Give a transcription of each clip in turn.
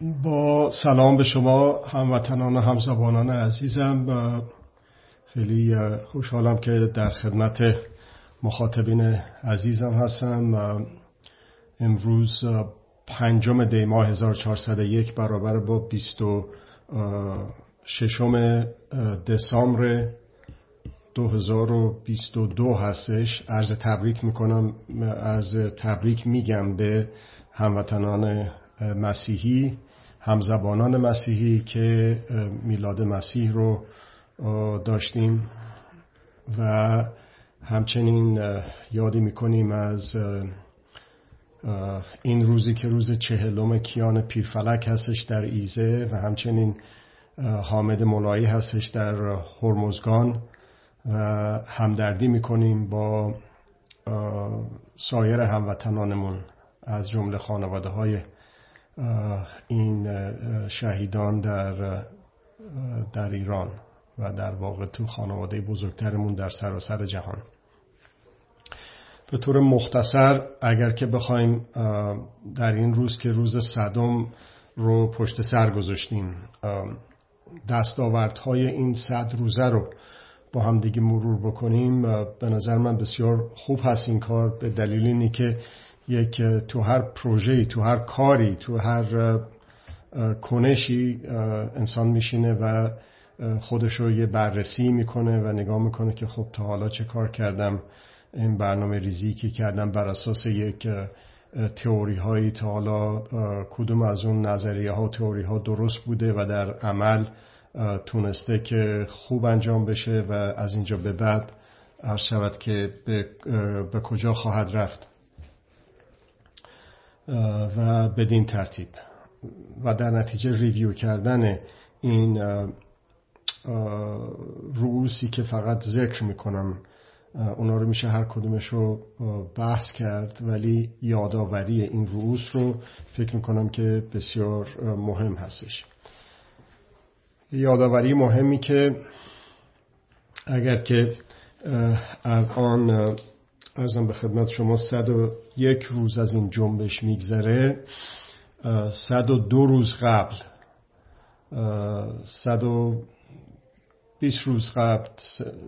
با سلام به شما هموطنان و همزبانان عزیزم خیلی خوشحالم که در خدمت مخاطبین عزیزم هستم امروز پنجم دی ماه 1401 برابر با 26 دسامبر 2022 هستش. عرض تبریک می‌کنم از تبریک میگم به هموطنان مسیحی. همزبانان مسیحی که میلاد مسیح رو داشتیم و همچنین یادی می‌کنیم از این روزی که روز چهلم کیان پیرفلک هستش در ایزه و همچنین حامد مولایی هستش در هرمزگان و همدردی می‌کنیم با سایر هموطنانمون از جمله خانواده های این شهیدان در در ایران و در واقع تو خانواده بزرگترمون در سراسر جهان. به طور مختصر اگر که بخوایم در این روز که روز صدم رو پشت سر گذاشتیم دستاوردهای این صد روزه رو با هم دیگه مرور بکنیم به نظر من بسیار خوب هست این کار به دلیل اینی که یک تو هر پروژه تو هر کاری تو هر کنشی انسان میشینه و خودش رو یه بررسی می‌کنه و نگاه می‌کنه که خب تا حالا چه کار کردم این برنامه ریزی که کردم بر اساس یک تئوری هایی تا حالا کدوم از اون نظریه ها تئوری ها درست بوده و در عمل تونسته که خوب انجام بشه و از اینجا به بعد عرض شود که به, به کجا خواهد رفت. و بدین ترتیب. و در نتیجه ریویو کردن این رؤوسی که فقط ذکر می‌کنم اونا رو میشه هر کدومش رو بحث کرد ولی یادآوری این رؤوس رو فکر می‌کنم که بسیار مهم هستش. یادآوری مهمی که اگر که الان ارزم به خدمت شما صد و یک روز از این جنبش میگذره صد و دو روز قبل. صد و بیست روز قبل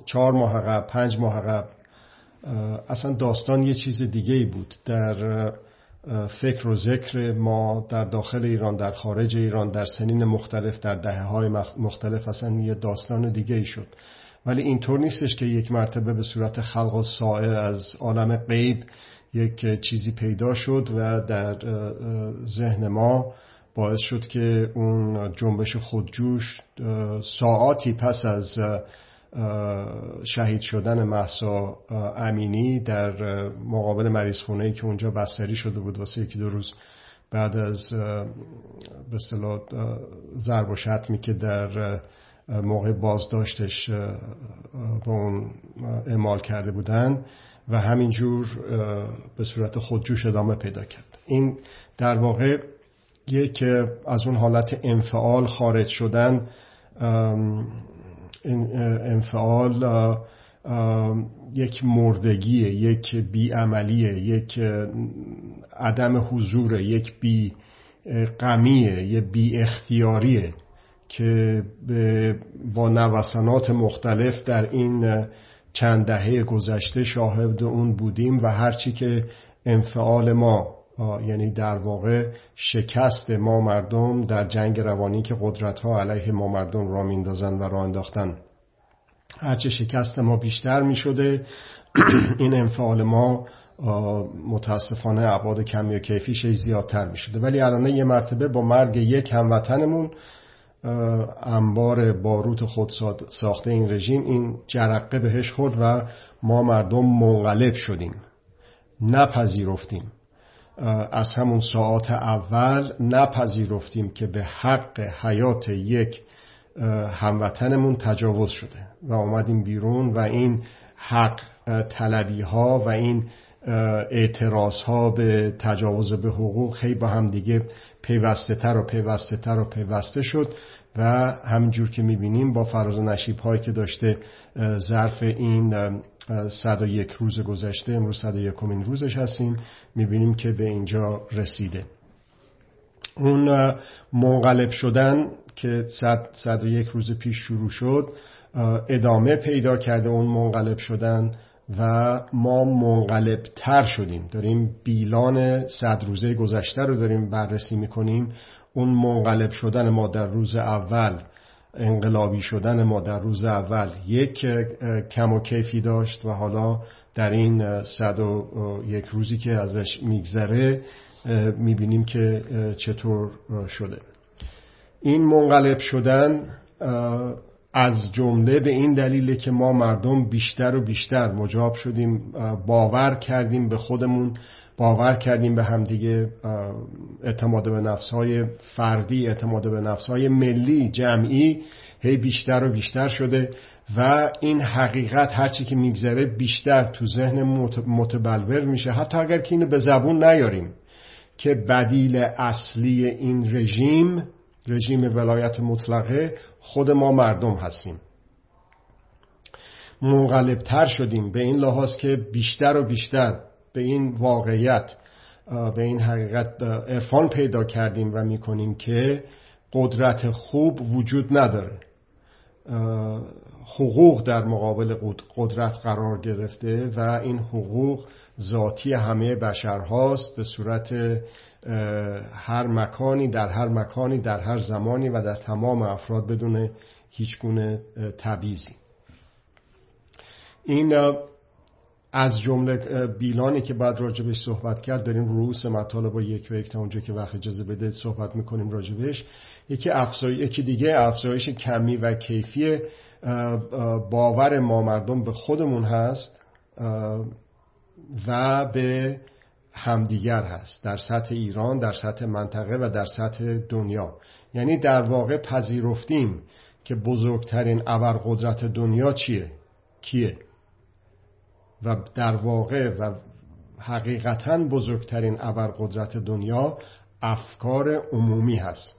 چهار ماه قبل پنج ماه قبل. اصلا داستان یه چیز دیگه ای بود. در فکر و ذکر ما در داخل ایران در خارج ایران در سنین مختلف در دهه های مختلف اصلا یه داستان دیگه ای شد. ولی اینطور نیستش که یک مرتبه به صورت خلق و سائر از عالم غیب یک چیزی پیدا شد و در ذهن ما باعث شد که اون جنبش خودجوش ساعاتی پس از شهید شدن محسا امینی در مقابل مریض خونه که اونجا بستری شده بود واسه یکی دو روز بعد از به اصطلاح ضرب و شتمی که در موقع بازداشتش با اون اعمال کرده بودن و همینجور به صورت خودجوش ادامه پیدا کرد. این در واقع یک از اون حالت انفعال خارج شدن انفعال یک مردگیه یک بیعملیه یک عدم حضور یک بی غمیه یک بی اختیاریه که با نوسانات مختلف در این چند دهه گذشته شاهد اون بودیم و هرچی که انفعال ما یعنی در واقع شکست ما مردم در جنگ روانی که قدرت ها علیه ما مردم را میندازن و را انداختن. هرچه شکست ما بیشتر می شده این انفعال ما متاسفانه عباد کمی و کیفیش زیادتر می شده ولی الان یه مرتبه با مرگ یک هموطنمون انبار باروت خود ساخته این رژیم این جرقه بهش خورد و ما مردم منقلب شدیم نپذیرفتیم. از همون ساعات اول نپذیرفتیم که به حق حیات یک هموطنمون تجاوز شده و آمدیم بیرون و این حق طلبی ها و این اعتراض ها به تجاوز به حقوق خیلی با هم دیگه پیوسته تر و پیوسته تر و پیوسته شد و همینجور که می‌بینیم با فراز نشیب هایی که داشته ظرف این صد و یک روز گذشته امروز صد و یکمین روزش هستیم می‌بینیم که به اینجا رسیده. اون منقلب شدن که صد, صد و یک روز پیش شروع شد ادامه پیدا کرده اون منقلب شدن و ما منقلب تر شدیم. داریم بیلان صد روزه گذشته رو داریم بررسی می‌کنیم. اون منقلب شدن ما در روز اول انقلابی شدن ما در روز اول یک کم و کیفی داشت و حالا در این صد و یک روزی که ازش میگذره می‌بینیم که چطور شده. این منقلب شدن از جمله به این دلیل که ما مردم بیشتر و بیشتر مجاب شدیم باور کردیم به خودمون باور کردیم به همدیگه اعتماد به نفسهای فردی اعتماد به نفسهای ملی جمعی هی بیشتر و بیشتر شده و این حقیقت هرچی که میگذره بیشتر تو ذهن متبلور میشه. حتی اگر که اینو به زبون نیاریم که بدیل اصلی این رژیم رژیم ولایت مطلقه خود ما مردم هستیم. منقلبتر شدیم. به این لحاظ که بیشتر و بیشتر به این واقعیت به این حقیقت عرفان پیدا کردیم و می‌کنیم که قدرت خوب وجود نداره. حقوق در مقابل قدرت قرار گرفته و این حقوق ذاتی همه بشر هاست به صورت هر مکانی در هر مکانی در هر زمانی و در تمام افراد بدون هیچ گونه تبعیضی این از جمله بیلانی که بعد راجبش صحبت کرد داریم رؤوس مطالب با یک و یک تا اونجا که وقت اجازه بده صحبت می‌کنیم راجبش. یکی افزایش یکی دیگه افزایش کمی و کیفی باور ما مردم به خودمون هست. و به همدیگر هست در سطح ایران در سطح منطقه و در سطح دنیا. یعنی در واقع پذیرفتیم که بزرگترین ابرقدرت دنیا چیه؟ کیه؟ و در واقع و حقیقتا بزرگترین ابرقدرت دنیا افکار عمومی هست.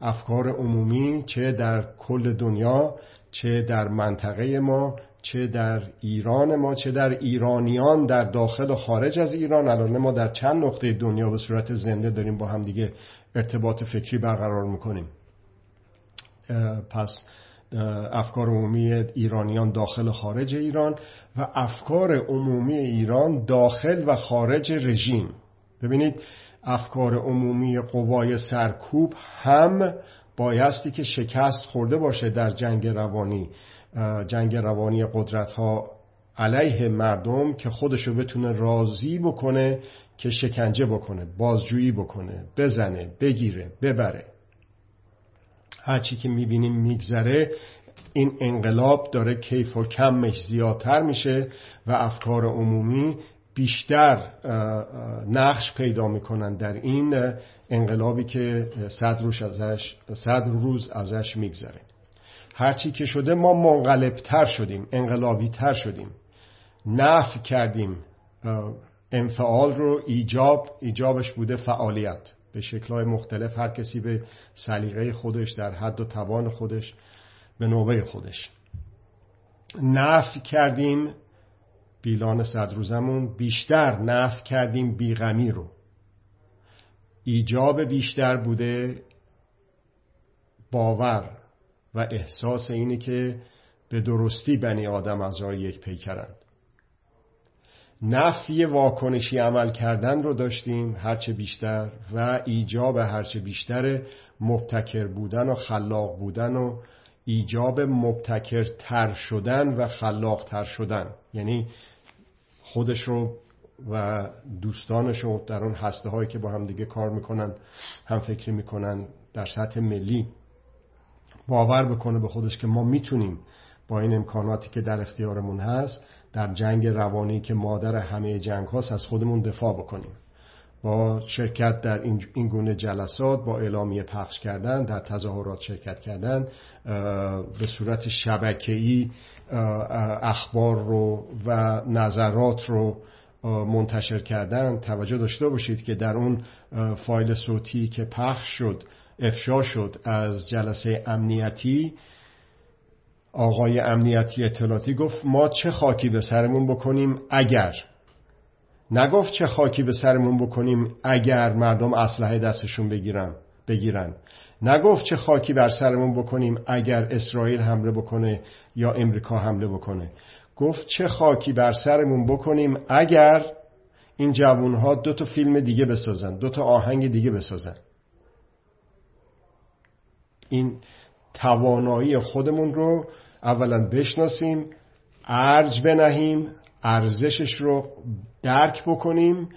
افکار عمومی چه در کل دنیا چه در منطقه ما چه در ایران ما چه در ایرانیان در داخل و خارج از ایران. الان ما در چند نقطه دنیا به صورت زنده داریم با هم دیگه ارتباط فکری برقرار می‌کنیم. پس افکار عمومی ایرانیان داخل و خارج ایران و افکار عمومی ایران داخل و خارج رژیم. ببینید افکار عمومی قوای سرکوب هم بایستی که شکست خورده باشه در جنگ روانی. جنگ روانی قدرت ها علیه مردم که خودشو بتونه راضی بکنه که شکنجه بکنه بازجویی بکنه بزنه بگیره ببره. هرچی که می‌بینیم میگذره این انقلاب داره کیف و کمش زیادتر میشه و افکار عمومی بیشتر نقش پیدا می‌کنن در این انقلابی که صد, روز ازش صد روز ازش میگذره. هرچی که شده ما منقلب تر شدیم انقلابی تر شدیم. نفی کردیم انفعال رو ایجاب ایجابش بوده فعالیت. به شکلهای مختلف هر کسی به سلیقه خودش در حد و توان خودش به نوبه خودش. نفی کردیم بیلان صد روزمون بیشتر نفی کردیم بیغمی رو. ایجاب بیشتر بوده باور. و احساس اینه که به درستی بنی آدم از راه یک پیکرند. نفی واکنشی عمل کردن رو داشتیم هرچه بیشتر و ایجاب هرچه بیشتر مبتکر بودن و خلاق بودن و ایجاب مبتکر تر شدن و خلاق تر شدن. یعنی خودش رو و دوستانش رو در اون هسته هایی که با هم دیگه کار می‌کنن هم فکری می‌کنن در سطح ملی. باور بکنه به خودش که ما می‌تونیم با این امکاناتی که در اختیارمون هست در جنگ روانی که مادر همه جنگ هاست از خودمون دفاع بکنیم. با شرکت در این گونه جلسات با اعلامیه پخش کردن در تظاهرات شرکت کردن به صورت شبکه‌ای اخبار رو و نظرات رو منتشر کردن توجه داشته باشید که در اون فایل صوتی که پخش شد افشا شد از جلسه امنیتی. آقای امنیتی اطلاعاتی گفت ما چه خاکی به سرمون بکنیم اگر. نگفت چه خاکی به سرمون بکنیم اگر مردم اسلحه دستشون بگیرن بگیرن. نگفت چه خاکی بر سرمون بکنیم اگر اسرائیل حمله بکنه یا امریکا حمله بکنه. گفت چه خاکی بر سرمون بکنیم اگر این جوانها دو تا فیلم دیگه بسازن دو تا آهنگ دیگه بسازن. این توانایی خودمون رو اولا بشناسیم ارج بنهیم ارزشش رو درک بکنیم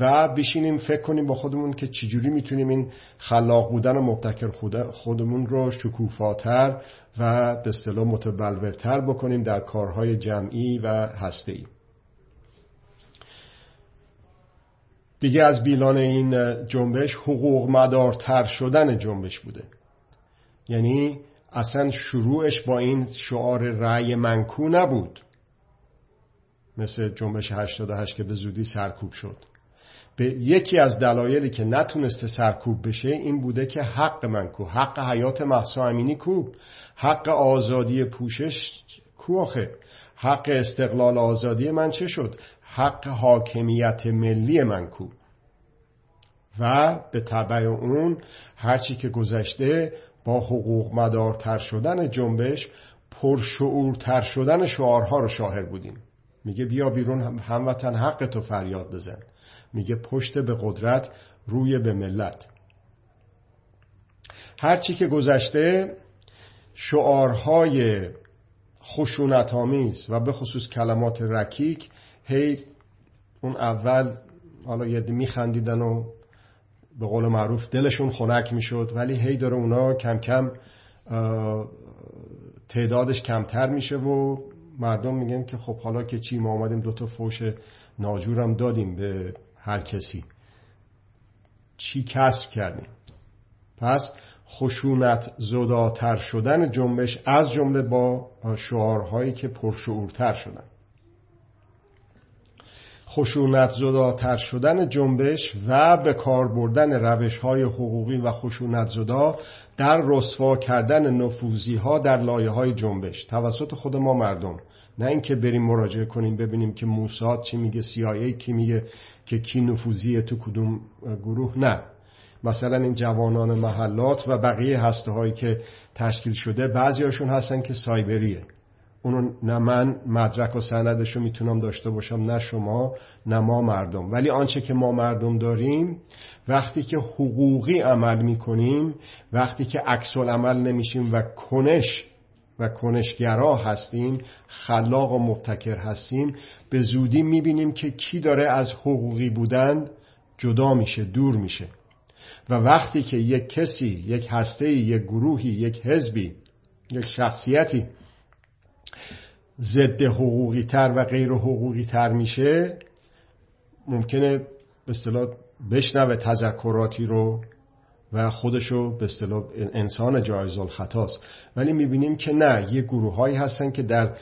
و بشینیم فکر کنیم با خودمون که چجوری می‌تونیم این خلاق بودن و مبتکر خودمون رو شکوفاتر و به اصطلاح متبلورتر بکنیم در کارهای جمعی و هسته‌ای. دیگه از بیلان این جنبش حقوق مدارتر شدن جنبش بوده. یعنی اصلا شروعش با این شعار رأی منکو نبود. مثل جنبش 88 که به زودی سرکوب شد. به یکی از دلایلی که نتونسته سرکوب بشه این بوده که حق من کو حق حیات محسا امینی کو حق آزادی پوشش کو آخه؟ حق استقلال آزادی من چه شد؟ حق حاکمیت ملی من کو. و به طبع اون هرچی که گذشته با حقوق مدارتر شدن جنبش پرشعورتر شدن شعارها رو شاهر بودیم. میگه بیا بیرون هموطن حق تو فریاد بزن. میگه پشت به قدرت روی به ملت. هرچی که گذشته شعارهای خشونت آمیز و به خصوص کلمات رکیک هی اون اول حالا یه میخندیدن و به قول معروف دلشون خنک می‌شد ولی هی داره اونا کم کم تعدادش کمتر میشه و مردم میگن که خب حالا که چی ما آمدیم دوتا فوش ناجورم دادیم به هر کسی. چی کسب کردیم؟ پس خشونت زداتر شدن جنبش از جمله با شعارهایی که پرشعورتر شدن. خشونت زداتر شدن جنبش و به کار بردن روش های حقوقی و خشونت زدا در رسوا کردن نفوزی ها در لایه های جنبش. توسط خود ما مردم. نه اینکه بریم مراجعه کنیم ببینیم که موساد چی میگه CIA کی میگه که کی نفوذیه تو کدوم گروه. نه. مثلا این جوانان محلات و بقیه هسته هایی که تشکیل شده بعضی هاشون هستن که سایبریه. اونو نه من مدرک و سندش رو می‌تونم داشته باشم نه شما نه ما مردم. ولی آنچه که ما مردم داریم وقتی که حقوقی عمل می‌کنیم وقتی که عکس عمل نمیشیم و کنش و کنشگرا هستیم خلاق و مبتکر هستیم به زودی می‌بینیم که کی داره از حقوقی بودن جدا میشه دور میشه. و وقتی که یک کسی یک هسته یک گروهی یک حزبی یک شخصیتی ضد حقوقی تر و غیر حقوقی تر میشه ممکنه به اصطلاح بشنوه تذکراتی رو و خودشو به اصطلاح انسان جایز الخطاست. ولی می‌بینیم که نه یه گروه هایی هستن که در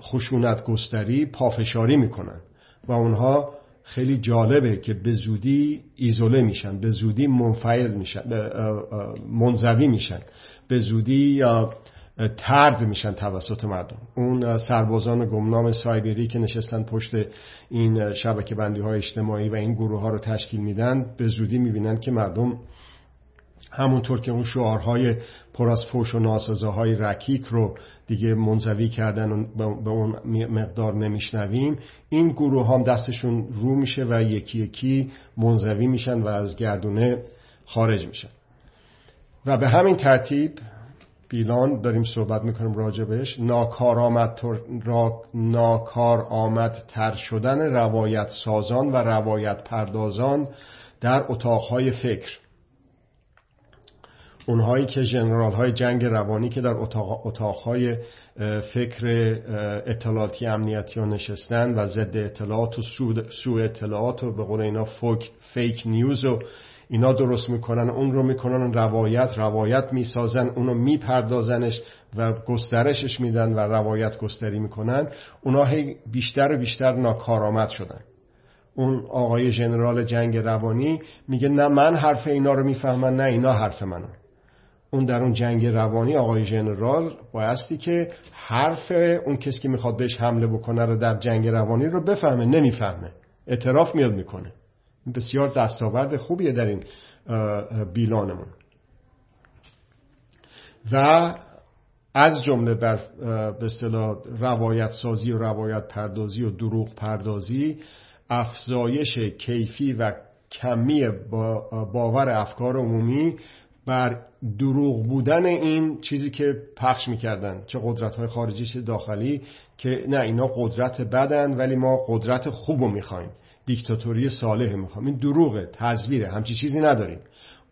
خشونت گستری پافشاری می‌کنن و اونها خیلی جالبه که به زودی ایزوله میشن به زودی منفعل میشن منزوی میشن به زودی ترد میشن توسط مردم. اون سربازان گمنام سایبری که نشستن پشت این شبکه بندی های اجتماعی و این گروه ها رو تشکیل میدن به زودی می‌بینن که مردم همونطور که اون شعارهای پر از فوش و ناسزاهای رکیک رو دیگه منزوی کردن و به اون مقدار نمیشنویم این گروه هم دستشون رو میشه و یکی یکی منزوی میشن و از گردونه خارج میشن. و به همین ترتیب بیلان داریم صحبت می‌کنیم راجبش ناکار آمد, را... ناکار آمد تر شدن روایت سازان و روایت پردازان در اتاقهای فکر. اونهایی که جنرال های جنگ روانی که در اتاق... اتاقهای فکر اطلاعاتی امنیتی ها نشستن و ضد اطلاعات و سو اطلاعات و به قول اینا فوک فیک نیوز و اینا درست می‌کنن اون رو می‌کنن روایت روایت می‌سازن اونو میپردازنش و گسترشش میدن و روایت گستری می‌کنن. اونا هی بیشتر و بیشتر ناکارآمد شدن. اون آقای ژنرال جنگ روانی میگه نه من حرف اینا رو می‌فهمن نه اینا حرف منو اون در اون جنگ روانی آقای ژنرال بایستی که حرف اون کسی که می‌خواد بهش حمله بکنه رو در جنگ روانی رو بفهمه نمی‌فهمه. اعتراف میاد می‌کنه. بسیار دستاورد خوبیه در این بیلانمون. و از جمله بر به اصطلاح روایت سازی و روایت پردازی و دروغ پردازی افزایش کیفی و کمی باور افکار عمومی بر دروغ بودن این چیزی که پخش می‌کردن چه قدرت های خارجی چه داخلی که نه اینا قدرت بدن ولی ما قدرت خوب رو می‌خوایم. دیکتاتوری صالح می‌خوایم این دروغه تزویره. همچی چیزی نداریم.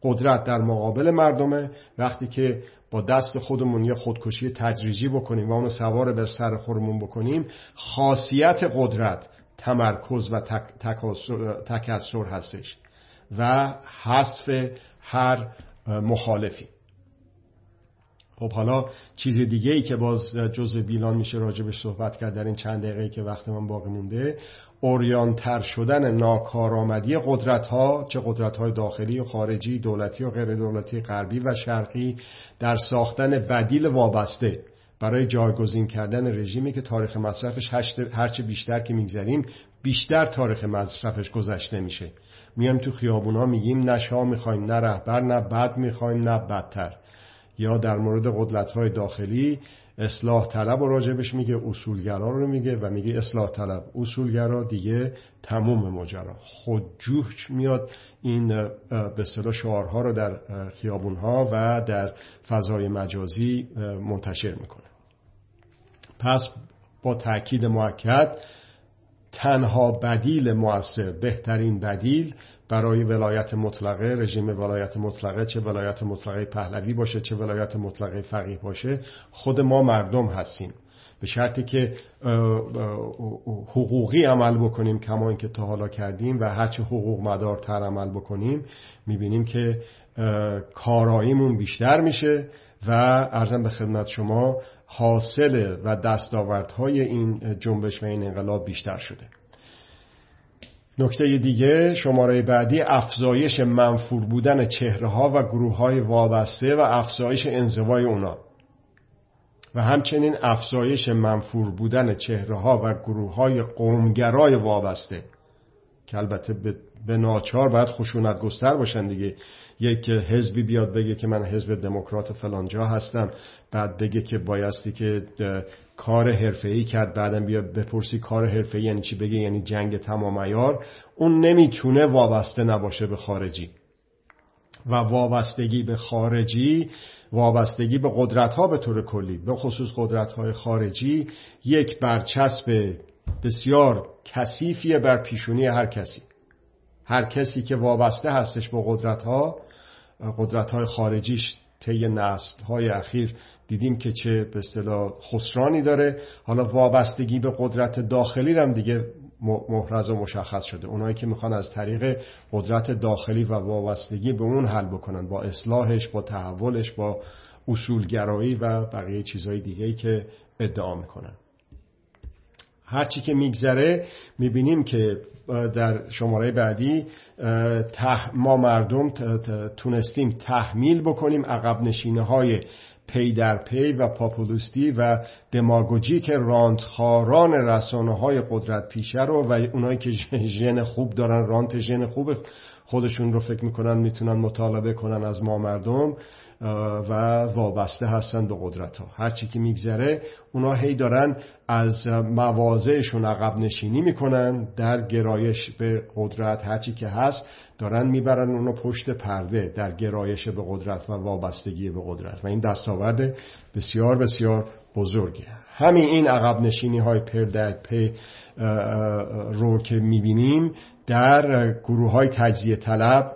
قدرت در مقابل مردمه. وقتی که با دست خودمون یه خودکشی تدریجی بکنیم و اونو سوار به سر خورمون بکنیم خاصیت قدرت تمرکز و تکسر هستش و حذف هر مخالفی. خب حالا چیز دیگه ای که باز جزء بیلان میشه راجبش صحبت کرد در این چند دقیقه که وقت من باقی مونده. اوریانتر شدن ناکارآمدی قدرت ها چه قدرت های داخلی و خارجی دولتی و غیر دولتی غربی و شرقی در ساختن بدیل وابسته برای جایگزین کردن رژیمی که تاریخ مصرفش هرچه بیشتر که میگذریم بیشتر تاریخ مصرفش گذشته میشه. میایم تو خیابونا میگیم نه شاه می‌خوایم نه رهبر نه بد می‌خوایم نه بدتر. یا در مورد قدرت های داخلی اصلاح طلب و راجبش میگه اصولگرا رو میگه و میگه اصلاح طلب اصولگرا دیگه تموم ماجرا. خودجوش میاد این به اصطلاح شعارها رو در خیابونها و در فضای مجازی منتشر می‌کنه. پس با تاکید موکد تنها بدیل موثر بهترین بدیل برای ولایت مطلقه رژیم ولایت مطلقه چه ولایت مطلقه پهلوی باشه چه ولایت مطلقه فقیه باشه خود ما مردم هستیم. به شرطی که حقوقی عمل بکنیم کما اینکه تا حالا کردیم و هرچه حقوق مدارتر عمل بکنیم می‌بینیم که کاراییمون بیشتر میشه و ارزم به خدمت شما حاصل و دستاوردهای این جنبش و این انقلاب بیشتر شده. نکته دیگه شماره بعدی افزایش منفور بودن چهره ها و گروه های وابسته و افزایش انزوای اونا. و همچنین افزایش منفور بودن چهره ها و گروه های قومگرای وابسته که البته به ناچار باید خشونت گستر باشن دیگه. یک حزبی بیاد بگه که من حزب دموکرات فلانجا هستم بعد بگه که بایستی که کار ای کرد بعدم بیا بپرسی کار ای یعنی چی بگه؟ یعنی جنگ تمام ایار. اون نمی‌تونه وابسته نباشه به خارجی. و وابستگی به خارجی وابستگی به قدرت ها به طور کلی. به خصوص قدرت های خارجی یک برچسب بسیار کثیفیه بر پیشونی هر کسی. هر کسی که وابسته هستش با قدرت ها قدرت های خارجیش طی نسل های اخیر دیدیم که چه به اصطلاح خسرانی داره. حالا وابستگی به قدرت داخلی هم دیگه محرز و مشخص شده. اونایی که می‌خوان از طریق قدرت داخلی و وابستگی به اون حل بکنن با اصلاحش با تحولش با اصولگرایی و بقیه چیزهای دیگه که ادعا می‌کنن. هرچی که میگذره می‌بینیم که در شماره بعدی ما مردم تونستیم تحمیل بکنیم عقب نشینه های پی در پی و پاپولوستی و دماگوجی که راندخاران رسانه های قدرت پیشه رو و اونایی که ژن خوب دارن رانت ژن خوب خودشون رو فکر می‌کنن می‌تونن مطالبه کنن از ما مردم. و وابسته هستن به قدرت ها هرچی که میگذره اونا هی دارن از مواضعشون عقب نشینی می‌کنن در گرایش به قدرت. هرچی که هست دارن می‌برن اونو پشت پرده در گرایش به قدرت و وابستگی به قدرت. و این دستاورد بسیار بسیار بزرگه. همین این عقب نشینی های پردک پی رو که می‌بینیم در گروه های تجزیه طلب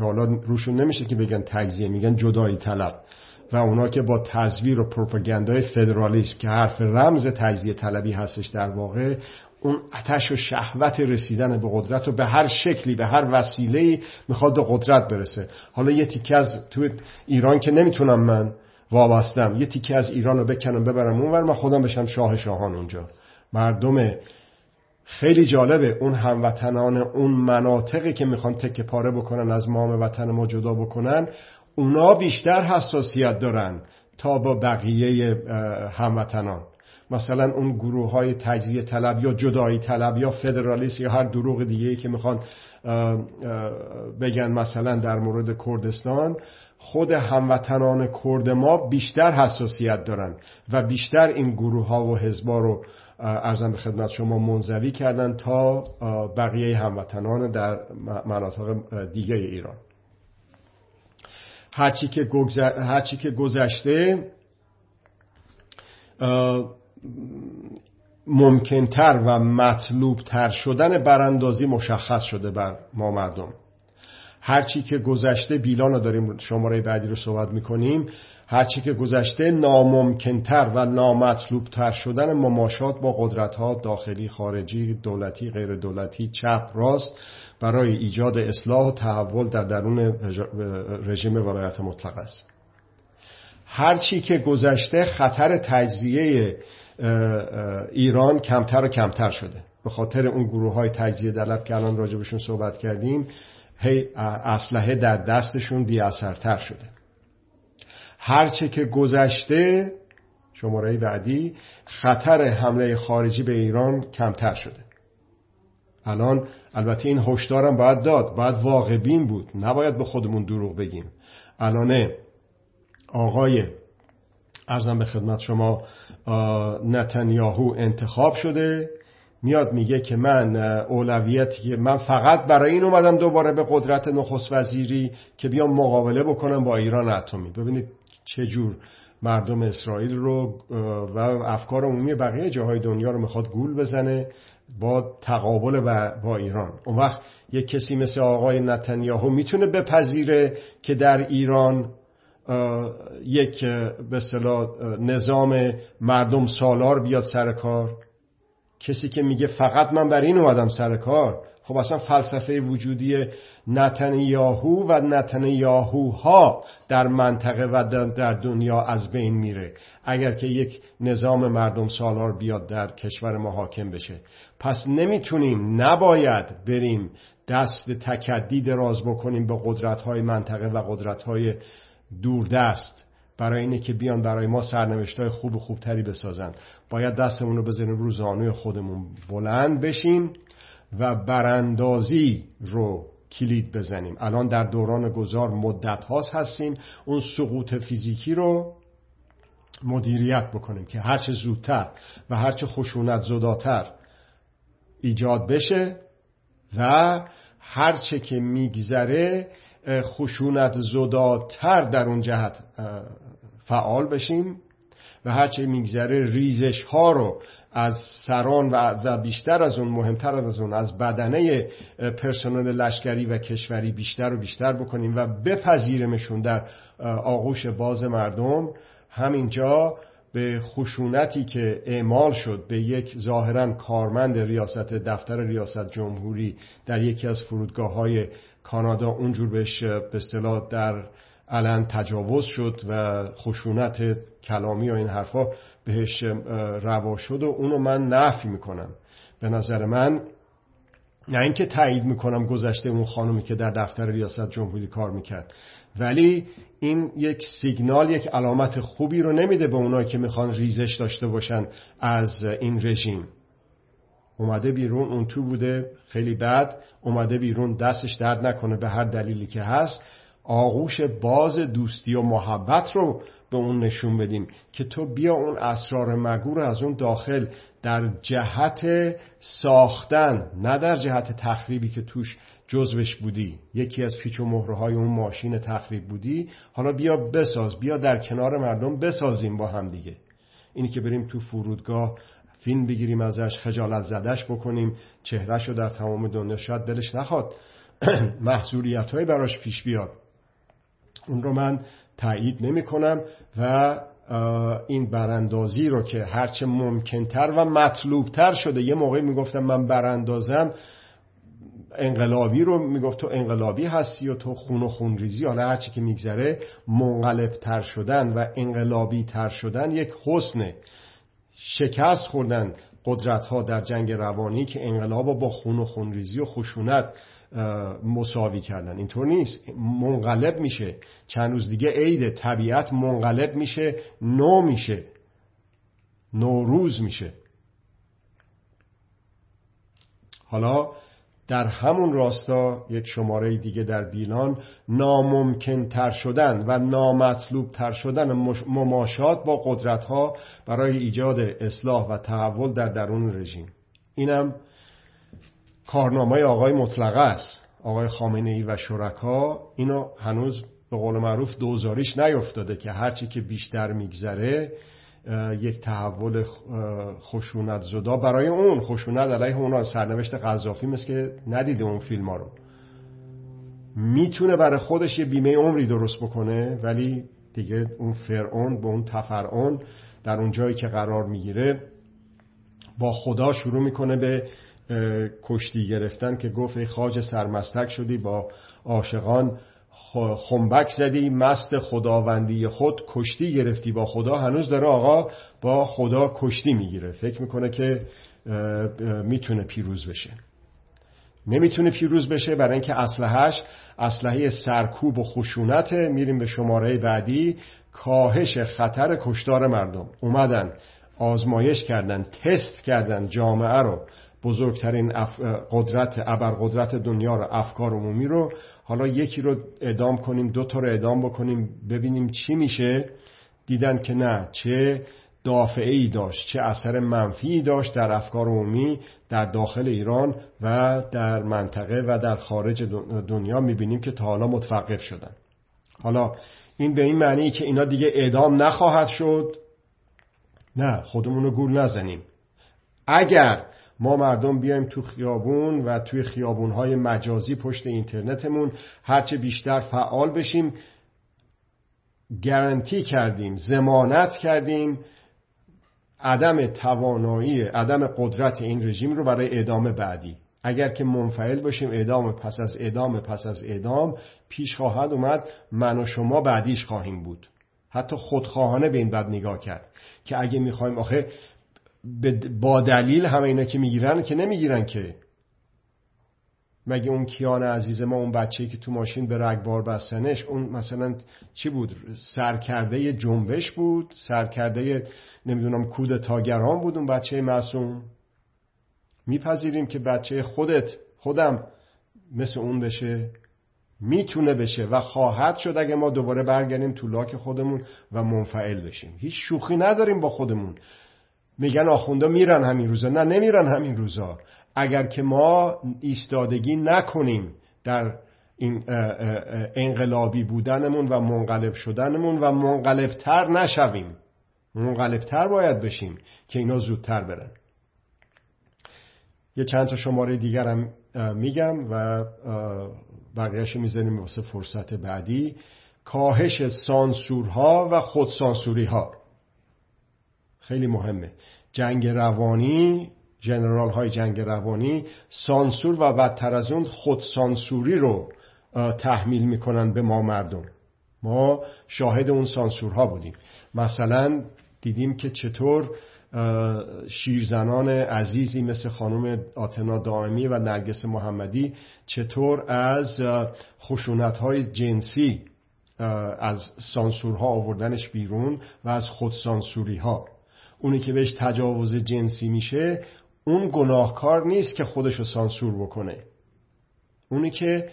حالا روشون نمیشه که بگن تجزیه میگن جدایی طلب. و اونا که با تزویر و پروپاگاندای فدرالیسم که حرف رمز تجزیه طلبی هستش در واقع اون اتش و شهوت رسیدن به قدرت و به هر شکلی به هر وسیله می‌خواد به قدرت برسه. حالا یه تیکه از تو ایران که نمی‌تونم من وابستم یه تیکه از ایران رو بکنم ببرم اونور من خودم بشم شاه شاهان اونجا. مردم خیلی جالبه اون هموطنان اون مناطقی که می‌خوان تکه پاره بکنن از مام وطن ما جدا بکنن اونا بیشتر حساسیت دارن تا با بقیه هموطنان. مثلا اون گروه های تجزیه طلب یا جدایی طلب یا فدرالیست یا هر دروغ دیگه که می‌خوان بگن مثلا در مورد کردستان خود هموطنان کرد ما بیشتر حساسیت دارن و بیشتر این گروه ها و حزبا رو ارزم به خدمت شما منزوی کردن تا بقیه هموطنان در مناطق دیگه ایران. هرچی که, هرچی که گذشته ممکنتر و مطلوبتر شدن براندازی مشخص شده بر ما مردم. هرچی که گذشته بیلان رو داریم شماره بعدی رو صحبت می‌کنیم. هرچی که گذشته ناممکنتر و نامطلوبتر شدن مماشات با قدرت ها داخلی خارجی دولتی غیر دولتی چپ راست برای ایجاد اصلاح و تحول در درون رژیم ولایت مطلق است. هرچی که گذشته خطر تجزیه ایران کمتر و کمتر شده. به خاطر اون گروه های تجزیه دلب که الان راجبشون صحبت کردیم هی اسلحه در دستشون بی اثرتر شده. هرچه که گذشته شماره بعدی خطر حمله خارجی به ایران کمتر شده. الان البته این هشدارم باید داد باید واقع بین بود. نباید به خودمون دروغ بگیم. الان آقای ارزم به خدمت شما نتانیاهو انتخاب شده. میاد میگه که من اولویتی من فقط برای این اومدم دوباره به قدرت نخست وزیری که بیام مقابله بکنم با ایران اتمی. ببینید چه جور مردم اسرائیل رو و افکار عمومی بقیه جاهای دنیا رو می‌خواد گول بزنه با تقابل با ایران. اون وقت یک کسی مثل آقای نتانیاهو می‌تونه بپذیره که در ایران یک به نظام مردم سالار بیاد سر کار. کسی که میگه فقط من بر این اومدم سر کار. خب اصلا فلسفه وجودی نتنیاهو و نتنیاهوها در منطقه و در دنیا از بین میره. اگر که یک نظام مردم سالار بیاد در کشور ما حاکم بشه. پس نمی‌تونیم نباید بریم دست تکدی دراز بکنیم به قدرت های منطقه و قدرت های دوردست. برای اینه که بیان برای ما سرنوشت های خوب و خوبتری بسازن. باید دستمون رو بزنیم رو زانوی خودمون. بلند بشیم و براندازی رو کلید بزنیم. الان در دوران گذار مدت هاست هستیم. اون سقوط فیزیکی رو مدیریت بکنیم که هرچه زودتر و هرچه خشونت زداتر ایجاد بشه و هرچه که میگذره خشونت زداتر در اون جهت فعال بشیم. و هرچه میگذره ریزش ها رو از سران و بیشتر از اون مهمتر از اون از بدنه پرسنل لشکری و کشوری بیشتر و بیشتر بکنیم و بپذیرمشون در آغوش باز مردم. همینجا به خشونتی که اعمال شد به یک ظاهرا کارمند ریاست دفتر ریاست جمهوری در یکی از فرودگاه های کانادا اونجور بهش به اصطلاح در علن تجاوز شد و خشونت کلامی و این حرفا بهش روا شد و اونو من نفی می‌کنم. به نظر من نه اینکه تایید می‌کنم گذشته اون خانومی که در دفتر ریاست جمهوری کار می‌کرد ولی این یک سیگنال یک علامت خوبی رو نمیده به اونایی که می‌خوان ریزش داشته باشن از این رژیم. اومده بیرون اون تو بوده خیلی بد اومده بیرون دستش درد نکنه به هر دلیلی که هست. آغوش باز دوستی و محبت رو به اون نشون بدیم که تو بیا اون اسرار مگو رو از اون داخل در جهت ساختن نه در جهت تخریبی که توش جزوش بودی. یکی از پیچ و مهره های اون ماشین تخریب بودی. حالا بیا بساز بیا در کنار مردم بسازیم با هم دیگه. اینی که بریم تو فرودگاه فیلم بگیریم ازش خجالت زدش بکنیم. چهرش رو در تمام دنیا شاید دلش نخواد. محضوریت های براش پیش بیاد. اون رو من تایید نمی کنم و این براندازی رو که هرچه ممکنتر و مطلوبتر شده یه موقعی می‌گفتم من براندازم انقلابی رو می‌گفت تو انقلابی هستی و تو خون و خونریزی حالا هرچی که میگذره منقلب تر شدن و انقلابی تر شدن یک حسنه شکست خوردن قدرت ها در جنگ روانی که انقلاب با خون و خونریزی و خشونت مساوی کردن. اینطور نیست. منقلب میشه. چند روز دیگه عید طبیعت منقلب میشه. نو میشه. نوروز میشه. حالا در همون راستا یک شماره دیگه در بیلان ناممکن تر شدن و نامطلوب تر شدن مماشات با قدرت ها برای ایجاد اصلاح و تحول در درون رژیم. اینم کارنامه آقای مطلقه است. آقای خامنه ای و شرکا اینو هنوز به قول معروف دوزاریش نیفتاده که هرچی که بیشتر میگذره یک تحول خشونت زدا برای اون. خشونت علیه اون سرنوشت قذافی مثل که ندیده اون فیلم ها رو. می‌تونه برای خودش یه بیمه عمری درست بکنه ولی دیگه اون فرعون به اون تفرعون در اون جایی که قرار می‌گیره با خدا شروع می‌کنه به کشتی گرفتن که گفت ای خاج سرمستک شدی با عاشقان خنبک زدی مست خداوندی خود کشتی گرفتی با خدا. هنوز داره آقا با خدا کشتی می‌گیره. فکر می‌کنه که می‌تونه پیروز بشه. نمی‌تونه پیروز بشه برای اینکه اسلحهش اسلحه سرکوب و خشونت میریم به شماره بعدی. کاهش خطر کشتار مردم. اومدن آزمایش کردن تست کردن جامعه رو. بزرگترین قدرت ابرقدرت دنیا رو افکار عمومی رو حالا یکی رو ادام کنیم دو تا رو ادام بکنیم ببینیم چی میشه. دیدن که نه چه دافعه ای داشت چه اثر منفی داشت در افکار عمومی در داخل ایران و در منطقه و در خارج دنیا می‌بینیم که تا حالا متوقف شدن. حالا این به این معنی که اینا دیگه اعدام نخواهد شد. نه خودمون رو گول نزنیم. اگر ما مردم بیایم تو خیابون و توی خیابونهای مجازی پشت اینترنتمون هرچه بیشتر فعال بشیم گارانتی کردیم زمانت کردیم. عدم توانایی عدم قدرت این رژیم رو برای ادامه بعدی. اگر که منفعل باشیم اعدام پس از اعدام پس از اعدام پیش خواهد اومد من و شما بعدیش خواهیم بود. حتی خودخواهانه به این بد نگاه کرد که اگه می‌خوایم آخه با دلیل همه اینا که می‌گیرن که نمی‌گیرن که. مگه اون کیان عزیز ما اون بچه که تو ماشین به رگبار بستنش اون مثلا چی بود؟ سرکرده جنبش بود؟ سرکرده نمی‌دونم کود تاگران بود اون بچه معصوم؟ میپذیریم که بچه خودت خودم مثل اون بشه. می‌تونه بشه و خواهد شد اگه ما دوباره برگردیم تو لاک خودمون و منفعل بشیم. هیچ شوخی نداریم با خودمون. میگن آخوندا میرن همین روزا. نه نمیرن همین روزا. اگر که ما ایستادگی نکنیم در این انقلابی بودنمون و منقلب شدنمون و منقلبتر نشویم. منقلبتر باید بشیم که اینا زودتر برن. یه چند تا شماره دیگرم میگم و بقیهش می‌زنیم واسه فرصت بعدی. کاهش سانسورها و خودسانسوری ها خیلی مهمه. جنگ روانی جنرال های جنگ روانی سانسور و بدتر از اون خود سانسوری رو تحمیل می‌کنن به ما مردم. ما شاهد اون سانسورها بودیم. مثلا دیدیم که چطور شیرزنان عزیزی مثل خانم آتنا دائمی و نرگس محمدی چطور از خشونت های جنسی از سانسورها آوردنش بیرون و از خودسانسوری ها اونی که بهش تجاوز جنسی میشه اون گناهکار نیست که خودشو سانسور بکنه. اونی که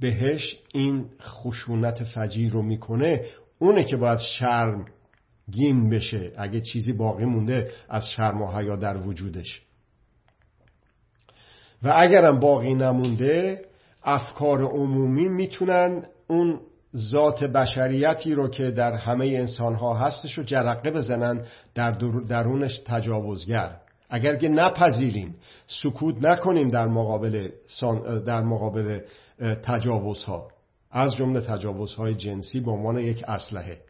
بهش این خشونت فجیر رو می‌کنه اونه که باید شرم گین بشه اگه چیزی باقی مونده از شرم و حیا در وجودش. و اگرم باقی نمونده افکار عمومی می‌تونن اون ذات بشریتی رو که در همه انسان ها هستش رو جرقه بزنن در درونش تجاوزگر. اگر که نپذیریم سکوت نکنیم در مقابل, در مقابل تجاوزها. از جمله تجاوزهای جنسی به عنوان یک اسلحه.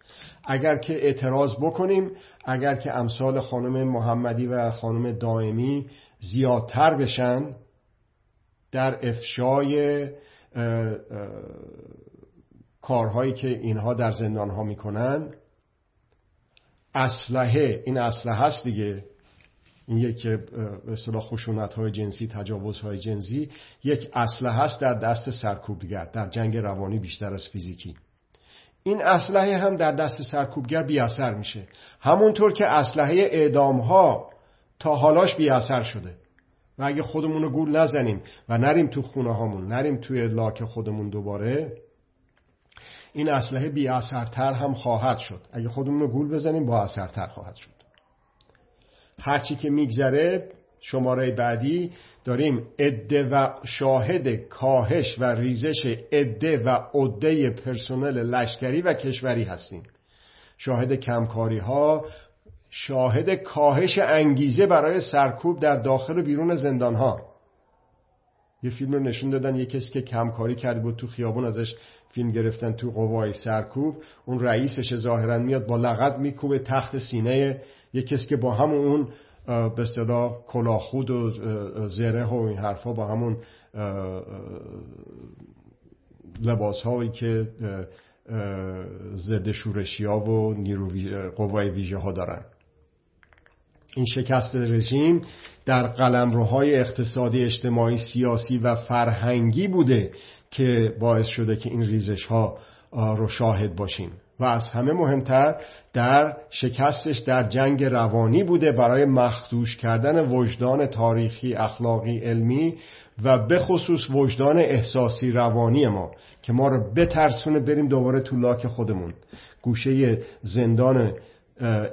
اگر که اعتراض بکنیم اگر که امثال خانم محمدی و خانم دائمی زیادتر بشن در افشای کارهایی که اینها در زندان ها می‌کنن. اسلحه این اسلحه هست دیگه. این یک به اصطلاح خشونت های جنسی تجاوز های جنسی یک اسلحه هست در دست سرکوبگر در جنگ روانی بیشتر از فیزیکی. این اسلحه هم در دست سرکوبگر بی اثر میشه. همونطور که اسلحه اعدام ها تا حالاش بی اثر شده. و اگه خودمون رو گول نزنیم و نریم تو خونه هامون نریم توی لاک خودمون دوباره این اسلحه بی اثرتر هم خواهد شد. اگه خودمون رو گول بزنیم با اثرتر خواهد شد. هرچی که میگذره شماره بعدی داریم عده و شاهد کاهش و ریزش عده و عده پرسنل لشکری و کشوری هستیم. شاهد کمکاری ها شاهد کاهش انگیزه برای سرکوب در داخل و بیرون زندان ها یه فیلم رو نشون دادن یه کسی که کمکاری کرده بود تو خیابون ازش فیلم گرفتن تو قوای سرکوب. اون رئیسش ظاهرا میاد با لغت میکوبه تخت سینه. یه کسی که با همون اون به اصطلاح کلاخود و زره و این حرفا با همون لباس هایی که ضد شورشی ها و نیرو قوای ویژه ها دارن. این شکست رژیم در قلمروهای اقتصادی اجتماعی سیاسی و فرهنگی بوده که باعث شده که این ریزش ها رو شاهد باشیم. و از همه مهمتر در شکستش در جنگ روانی بوده برای مخدوش کردن وجدان تاریخی اخلاقی علمی و به خصوص وجدان احساسی روانی ما که ما رو بترسونه بریم دوباره تو لاک خودمون. گوشه زندان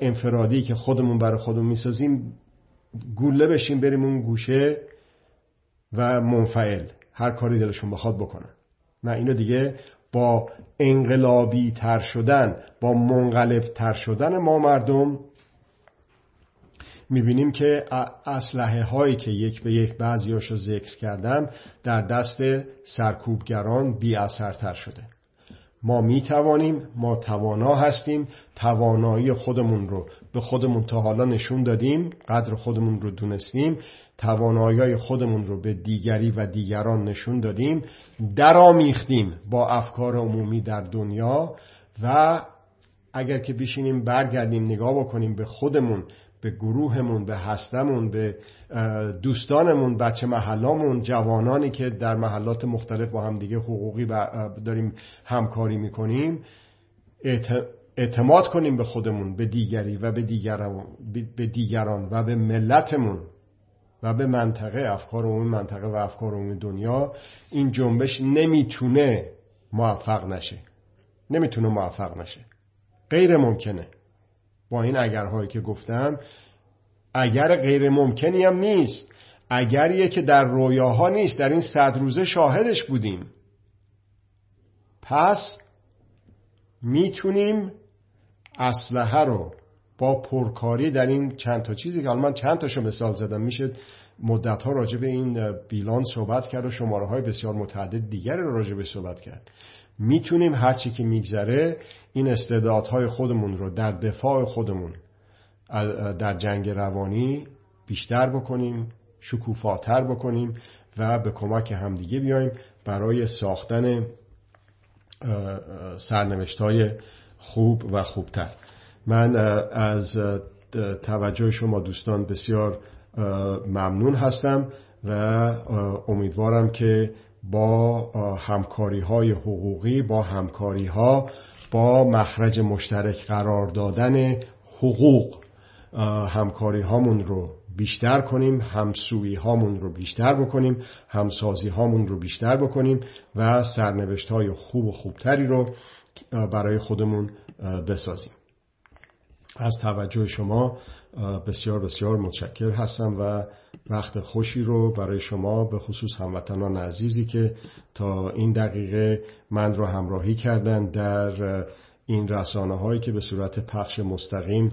انفرادی که خودمون برای خودمون می‌سازیم گوله بشیم بریم اون گوشه و منفعل. هر کاری دلشون بخواد بکنن. نه اینو دیگه با انقلابی تر شدن با منقلب تر شدن ما مردم می‌بینیم که اسلحه هایی که یک به یک بعضیاش رو ذکر کردم در دست سرکوبگران بی تر شده. ما می توانیم ما توانا هستیم توانایی خودمون رو به خودمون تا حالا نشون دادیم قدر خودمون رو دونستیم توانایی خودمون رو به دیگری و دیگران نشون دادیم درآمیختیم با افکار عمومی در دنیا و اگر که بشینیم برگردیم نگاه بکنیم به خودمون به گروهمون به هستمون به دوستانمون بچه محلامون جوانانی که در محلات مختلف با هم دیگه حقوقی داریم همکاری می‌کنیم اعتماد کنیم به خودمون به دیگری و به دیگران, و به ملتمون و به منطقه افکار عمومی منطقه و افکار عمومی دنیا. این جنبش نمی‌تونه موفق نشه. نمی‌تونه موفق نشه. غیر ممکنه. با این اگرهایی که گفتم اگر غیر ممکنی هم نیست. اگریه که در رویاها نیست در این صد روزه شاهدش بودیم. پس می‌تونیم اسلحه رو با پرکاری در این چند تا چیزی که من چند تاشو مثال زدم میشه مدت ها راجع به این بیلان صحبت کرد و شماره های بسیار متعدد دیگر راجع به صحبت کرد. می‌تونیم هرچی که میگذره این استعدادهای خودمون رو در دفاع خودمون در جنگ روانی بیشتر بکنیم شکوفاتر بکنیم و به کمک همدیگه بیایم برای ساختن سرنوشت های خوب و خوبتر. من از توجه شما دوستان بسیار ممنون هستم و امیدوارم که با همکاری های حقوقی با همکاری ها با مخرج مشترک قرار دادن حقوق همکاری هامون رو بیشتر کنیم همسویی هامون رو بیشتر بکنیم همسازی هامون رو بیشتر بکنیم و سرنوشت های خوب و خوبتری رو برای خودمون بسازیم. از توجه شما بسیار بسیار متشکر هستم و وقت خوشی رو برای شما به خصوص هموطنان عزیزی که تا این دقیقه من رو همراهی کردن در این رسانه هایی که به صورت پخش مستقیم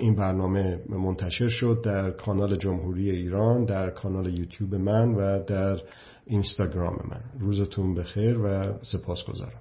این برنامه منتشر شد در کانال جمهوری ایران در کانال یوتیوب من و در اینستاگرام من. روزتون بخیر و سپاس گذارم